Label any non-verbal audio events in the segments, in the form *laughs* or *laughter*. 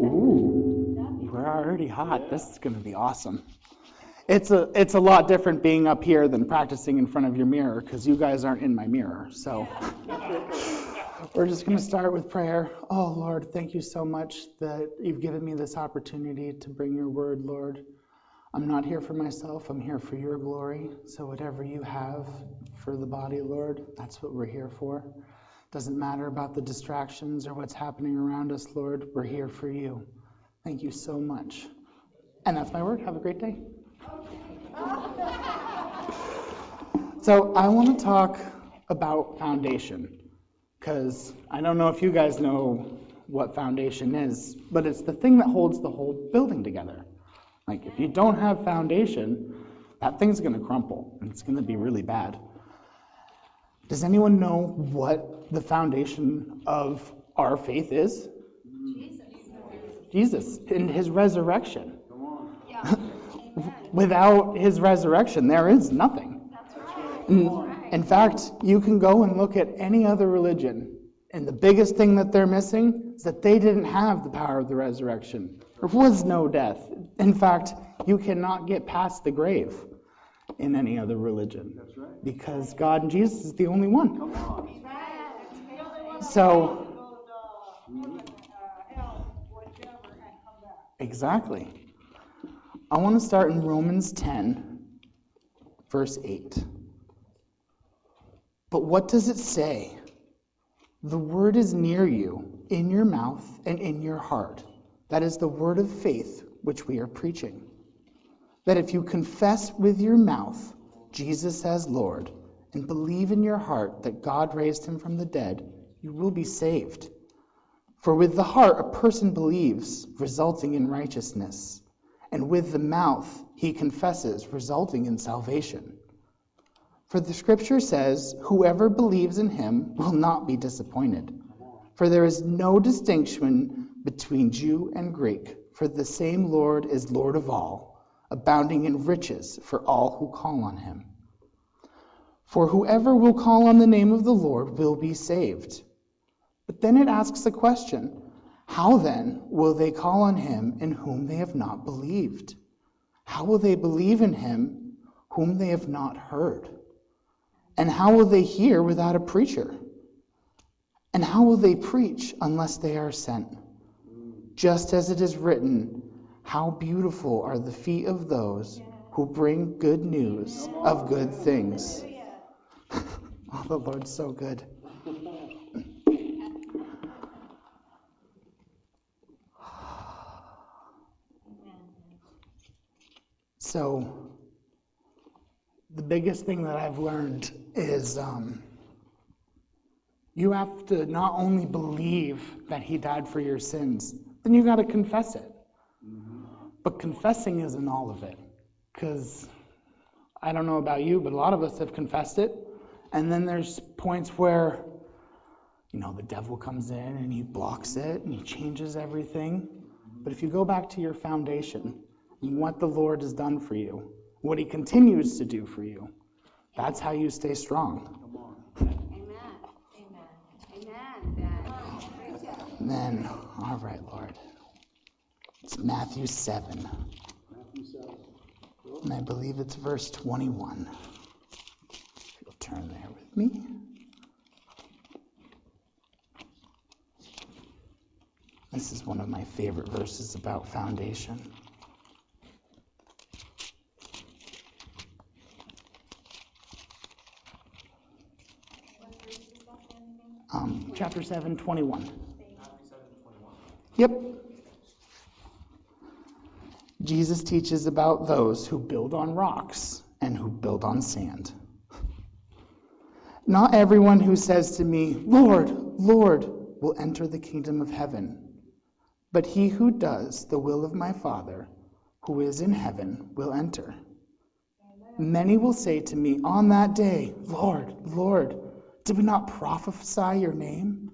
Ooh, we're already hot. This is going to be awesome. It's a it's a lot different being up here than practicing in front of your mirror because you guys aren't in my mirror. So *laughs* we're just going to start with prayer. Oh Lord, thank you so much that you've given me this opportunity to bring your word, Lord. I'm not here for myself. I'm here for your glory. So whatever you have for the body, Lord, that's what we're here for. Doesn't matter about the distractions or what's happening around us, Lord. We're here for you. Thank you so much. And that's my word. Have a great day. *laughs* So, I want to talk about foundation because I don't know if you guys know what foundation is, but it's the thing that holds the whole building together. Like, if you don't have foundation, that thing's going to crumple and it's going to be really bad. Does anyone know what the foundation of our faith is? Jesus. Jesus and his resurrection. *laughs* Without his resurrection, there is nothing. In, in fact, you can go and look at any other religion, and the biggest thing that they're missing is that they didn't have the power of the resurrection. There was no death. In fact, you cannot get past the grave in any other religion. Because God and Jesus is the only one. So, exactly. I want to start in Romans 10, verse 8. But what does it say? The word is near you, in your mouth and in your heart. That is the word of faith which we are preaching that if you confess with your mouth Jesus as Lord and believe in your heart that God raised him from the dead, you will be saved. For with the heart a person believes, resulting in righteousness, and with the mouth he confesses, resulting in salvation. For the scripture says, Whoever believes in him will not be disappointed. For there is no distinction between Jew and Greek, for the same Lord is Lord of all abounding in riches for all who call on him. For whoever will call on the name of the Lord will be saved. But then it asks the question how then will they call on him in whom they have not believed? How will they believe in him whom they have not heard? And how will they hear without a preacher? And how will they preach unless they are sent? Just as it is written, how beautiful are the feet of those who bring good news of good things. *laughs* oh, the Lord's so good. *sighs* So, the biggest thing that I've learned is um, you have to not only believe that He died for your sins, then you got to confess it. But confessing isn't all of it. Because I don't know about you, but a lot of us have confessed it. And then there's points where, you know, the devil comes in and he blocks it and he changes everything. But if you go back to your foundation and what the Lord has done for you, what he continues to do for you, that's how you stay strong. Amen. Amen. Amen. Amen. All right, Lord. It's Matthew 7. Matthew 7. And I believe it's verse 21. If You'll turn there with me. This is one of my favorite verses about foundation. Um, chapter 7, 21. Yep. Jesus teaches about those who build on rocks and who build on sand. Not everyone who says to me, Lord, Lord, will enter the kingdom of heaven, but he who does the will of my Father who is in heaven will enter. Many will say to me on that day, Lord, Lord, did we not prophesy your name,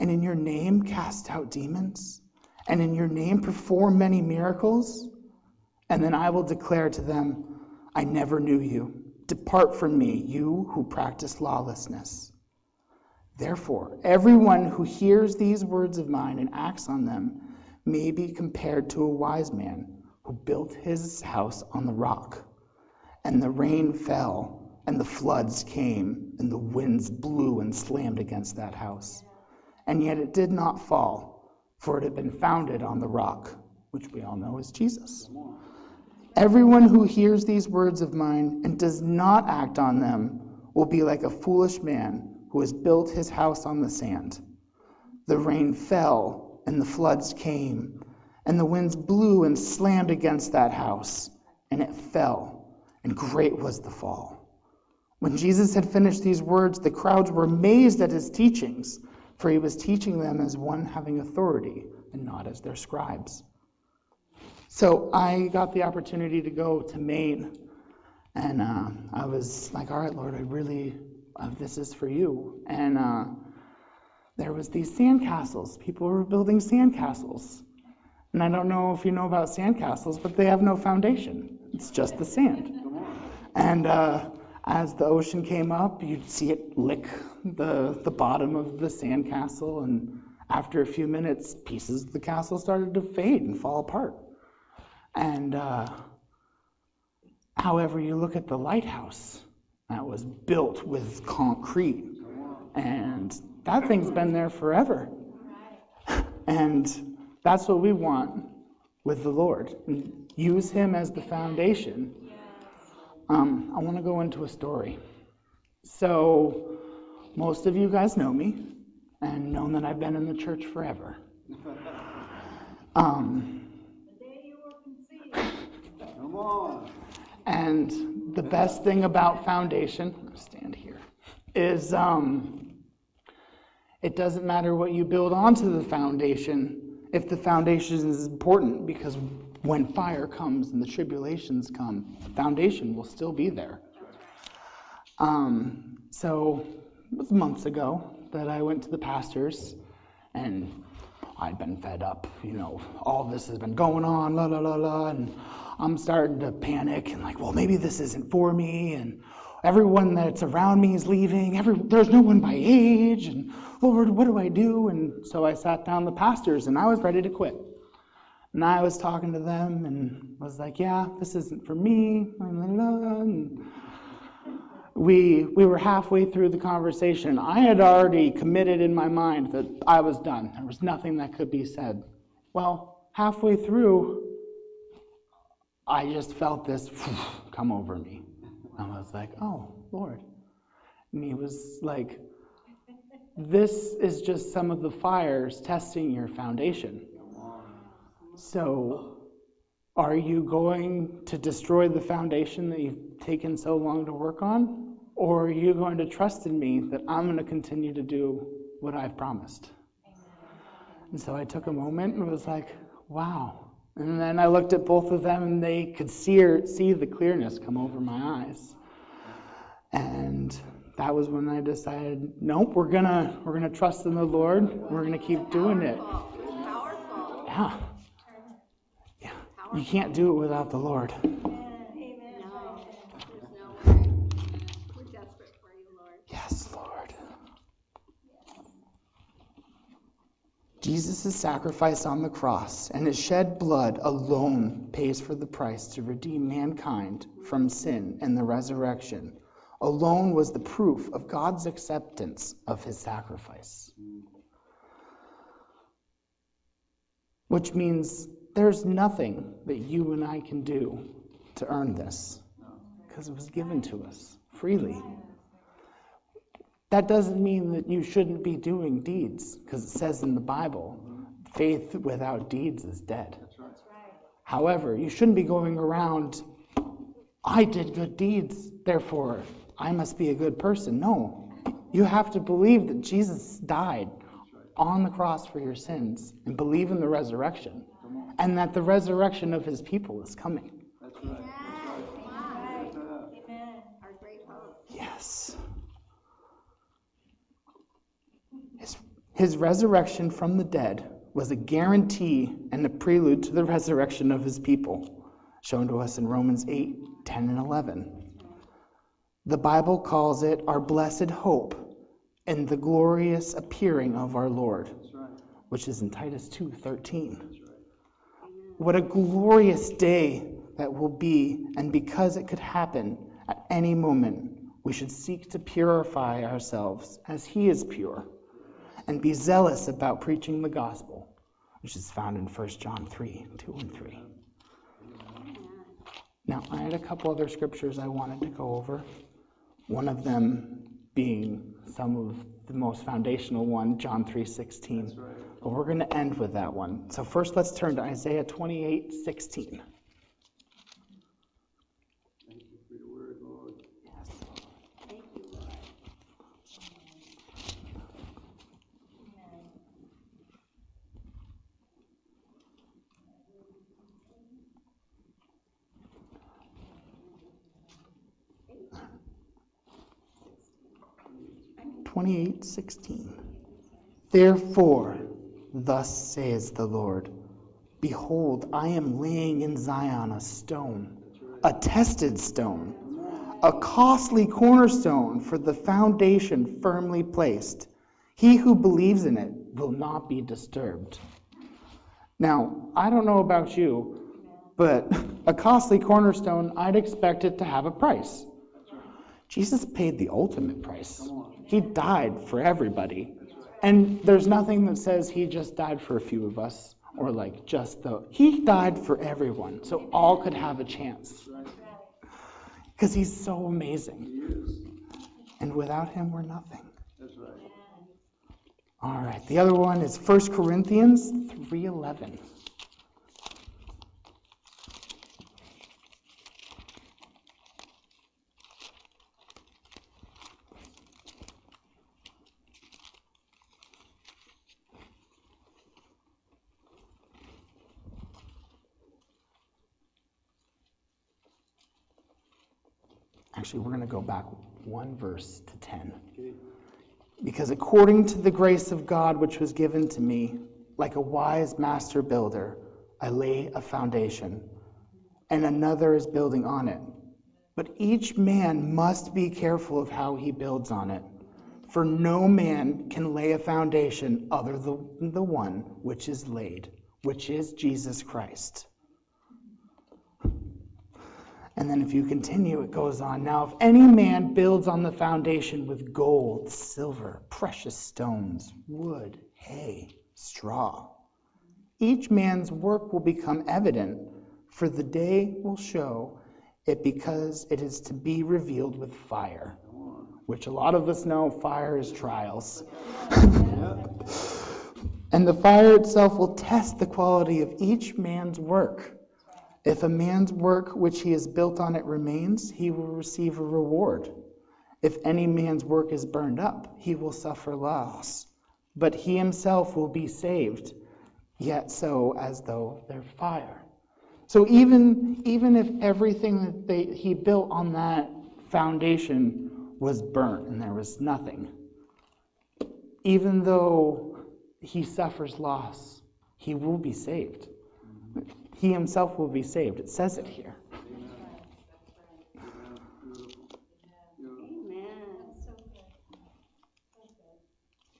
and in your name cast out demons, and in your name perform many miracles? And then I will declare to them, I never knew you. Depart from me, you who practice lawlessness. Therefore, everyone who hears these words of mine and acts on them may be compared to a wise man who built his house on the rock. And the rain fell, and the floods came, and the winds blew and slammed against that house. And yet it did not fall, for it had been founded on the rock, which we all know is Jesus. Everyone who hears these words of mine and does not act on them will be like a foolish man who has built his house on the sand. The rain fell, and the floods came, and the winds blew and slammed against that house, and it fell, and great was the fall. When Jesus had finished these words, the crowds were amazed at his teachings, for he was teaching them as one having authority and not as their scribes. So I got the opportunity to go to Maine, and uh, I was like, "All right, Lord, I really, uh, this is for you." And uh, there was these sandcastles. People were building sandcastles, and I don't know if you know about sandcastles, but they have no foundation. It's just the sand. And uh, as the ocean came up, you'd see it lick the the bottom of the sandcastle, and after a few minutes, pieces of the castle started to fade and fall apart. And uh, however, you look at the lighthouse that was built with concrete, and that thing's been there forever. And that's what we want with the Lord. Use Him as the foundation. Um, I want to go into a story. So, most of you guys know me and know that I've been in the church forever. Um. And the best thing about foundation, stand here, is um, it doesn't matter what you build onto the foundation if the foundation is important because when fire comes and the tribulations come, the foundation will still be there. Um, so it was months ago that I went to the pastors and I'd been fed up, you know, all this has been going on, la la la la, and I'm starting to panic and like, well, maybe this isn't for me, and everyone that's around me is leaving. Every there's no one my age, and Lord, what do I do? And so I sat down the pastors, and I was ready to quit. And I was talking to them and was like, yeah, this isn't for me. La la la. And we we were halfway through the conversation. I had already committed in my mind that I was done. There was nothing that could be said. Well, halfway through, I just felt this *sighs* come over me. And I was like, oh, Lord. And he was like, this is just some of the fires testing your foundation. So, are you going to destroy the foundation that you've taken so long to work on? Or are you going to trust in me that I'm going to continue to do what I've promised? And so I took a moment and was like, wow. And then I looked at both of them and they could see, see the clearness come over my eyes. And that was when I decided, nope, we're gonna we're gonna trust in the Lord. We're gonna keep doing it. Yeah. Yeah. You can't do it without the Lord. Jesus' sacrifice on the cross and his shed blood alone pays for the price to redeem mankind from sin and the resurrection. Alone was the proof of God's acceptance of his sacrifice. Which means there's nothing that you and I can do to earn this because it was given to us freely. That doesn't mean that you shouldn't be doing deeds, because it says in the Bible, faith without deeds is dead. However, you shouldn't be going around, I did good deeds, therefore I must be a good person. No. You have to believe that Jesus died on the cross for your sins and believe in the resurrection, and that the resurrection of his people is coming. That's right. Our great hope. Yes. His, resurrection from the dead was a guarantee and a prelude to the resurrection of his people, shown to us in Romans 8 10 and 11. The Bible calls it our blessed hope and the glorious appearing of our Lord, right. which is in Titus 2 13. Right. What a glorious day that will be, and because it could happen at any moment, we should seek to purify ourselves as He is pure, and be zealous about preaching the gospel, which is found in 1 John 3 2 and 3. Now, I had a couple other scriptures I wanted to go over. One of them being some of the most foundational one, John 3:16. Right. But we're going to end with that one. So first let's turn to Isaiah 28:16. 28 16. Therefore, thus says the Lord Behold, I am laying in Zion a stone, a tested stone, a costly cornerstone for the foundation firmly placed. He who believes in it will not be disturbed. Now, I don't know about you, but a costly cornerstone, I'd expect it to have a price. Jesus paid the ultimate price. He died for everybody. And there's nothing that says he just died for a few of us or like just the. He died for everyone so all could have a chance. Because he's so amazing. And without him, we're nothing. All right. The other one is 1 Corinthians 3:11. Actually, we're going to go back one verse to 10. Because according to the grace of God which was given to me, like a wise master builder, I lay a foundation, and another is building on it. But each man must be careful of how he builds on it. For no man can lay a foundation other than the one which is laid, which is Jesus Christ. And then if you continue, it goes on. Now, if any man builds on the foundation with gold, silver, precious stones, wood, hay, straw, each man's work will become evident, for the day will show it because it is to be revealed with fire, which a lot of us know fire is trials. *laughs* and the fire itself will test the quality of each man's work. If a man's work which he has built on it remains, he will receive a reward. If any man's work is burned up, he will suffer loss. But he himself will be saved, yet so as though they're fire. So even, even if everything that they, he built on that foundation was burnt and there was nothing, even though he suffers loss, he will be saved he himself will be saved. It says it here.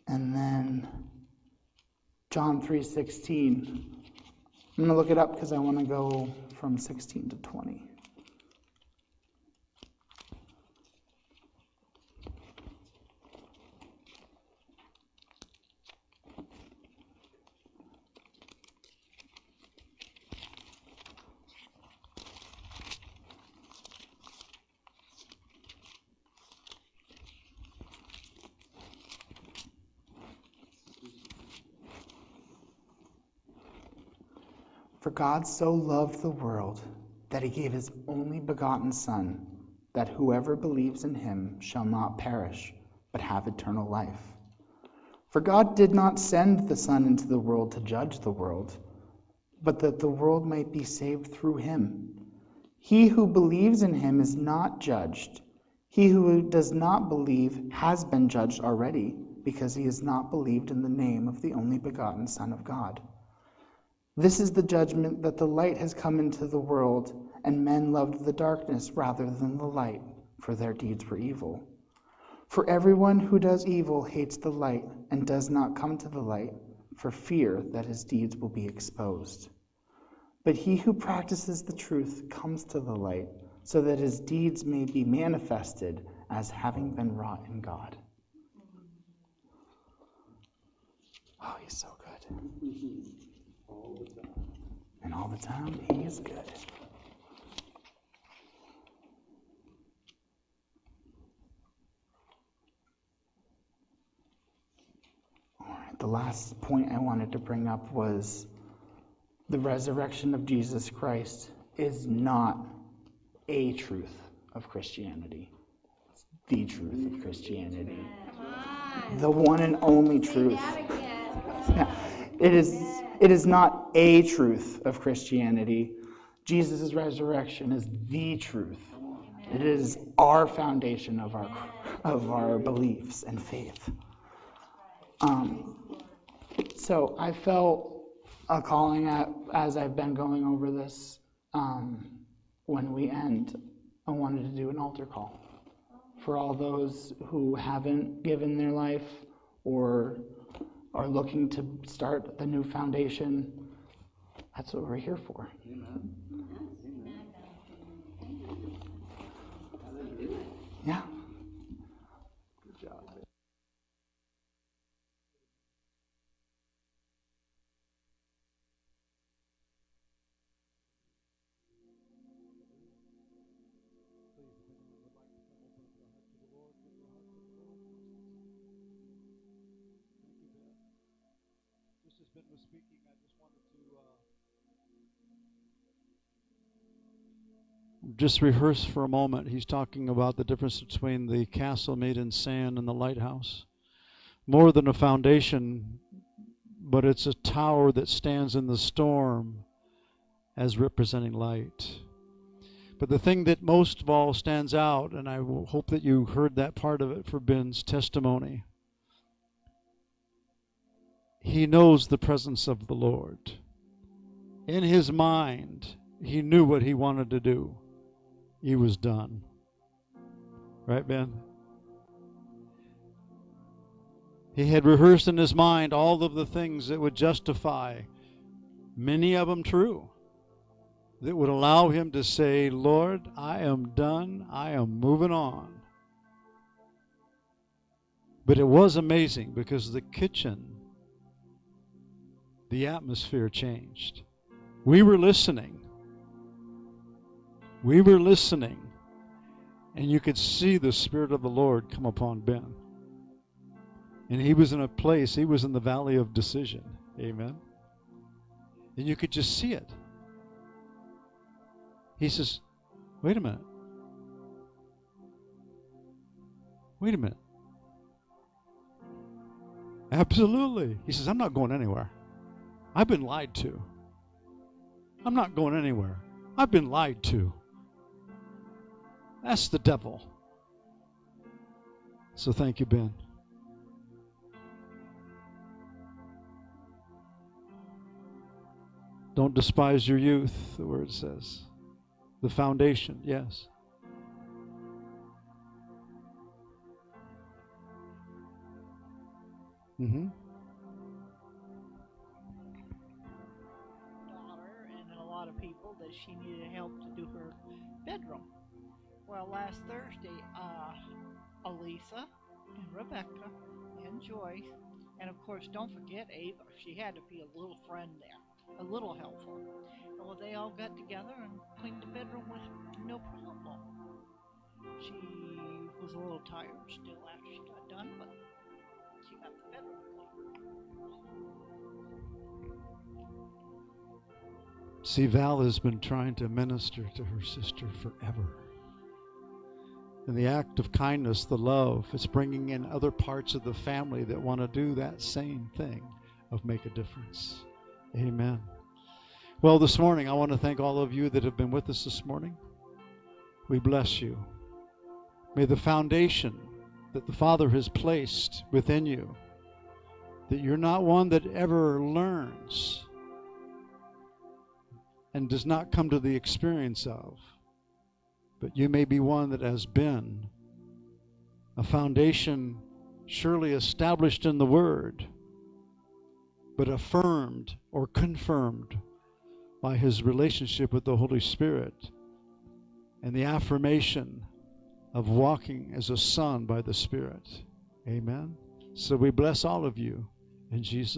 And then John 3:16. I'm going to look it up because I want to go from 16 to 20. For God so loved the world that he gave his only begotten Son, that whoever believes in him shall not perish, but have eternal life. For God did not send the Son into the world to judge the world, but that the world might be saved through him. He who believes in him is not judged. He who does not believe has been judged already, because he has not believed in the name of the only begotten Son of God. This is the judgment that the light has come into the world, and men loved the darkness rather than the light, for their deeds were evil. For everyone who does evil hates the light and does not come to the light, for fear that his deeds will be exposed. But he who practices the truth comes to the light, so that his deeds may be manifested as having been wrought in God. Oh, he's so good. Mm-hmm. And all the time, he is good. All right, the last point I wanted to bring up was the resurrection of Jesus Christ is not a truth of Christianity. It's the truth of Christianity. The one and only truth. Yeah. *laughs* It is it is not a truth of Christianity. Jesus' resurrection is the truth. It is our foundation of our of our beliefs and faith. Um, so I felt a calling at, as I've been going over this. Um, when we end, I wanted to do an altar call for all those who haven't given their life or are looking to start the new foundation. That's what we're here for. Amen. Yeah. Was speaking, I just wanted to uh, just rehearse for a moment. He's talking about the difference between the castle made in sand and the lighthouse. More than a foundation, but it's a tower that stands in the storm as representing light. But the thing that most of all stands out, and I hope that you heard that part of it for Ben's testimony he knows the presence of the Lord. In his mind, he knew what he wanted to do. He was done. Right, Ben? He had rehearsed in his mind all of the things that would justify, many of them true, that would allow him to say, Lord, I am done. I am moving on. But it was amazing because the kitchen the atmosphere changed. We were listening. We were listening. And you could see the Spirit of the Lord come upon Ben. And he was in a place, he was in the valley of decision. Amen. And you could just see it. He says, Wait a minute. Wait a minute. Absolutely. He says, I'm not going anywhere. I've been lied to. I'm not going anywhere. I've been lied to. That's the devil. So thank you, Ben. Don't despise your youth, the word says. The foundation, yes. Mm-hmm. That she needed help to do her bedroom. Well, last Thursday, uh, Elisa and Rebecca and Joyce, and of course, don't forget Ava. She had to be a little friend there, a little helpful. Well, they all got together and cleaned the bedroom with no problem. She was a little tired still after she got done, but she got the bedroom See, Val has been trying to minister to her sister forever. And the act of kindness, the love, is bringing in other parts of the family that want to do that same thing of make a difference. Amen. Well, this morning, I want to thank all of you that have been with us this morning. We bless you. May the foundation that the Father has placed within you, that you're not one that ever learns and does not come to the experience of, but you may be one that has been a foundation surely established in the Word, but affirmed or confirmed by his relationship with the Holy Spirit and the affirmation of walking as a son by the Spirit. Amen. So we bless all of you in Jesus'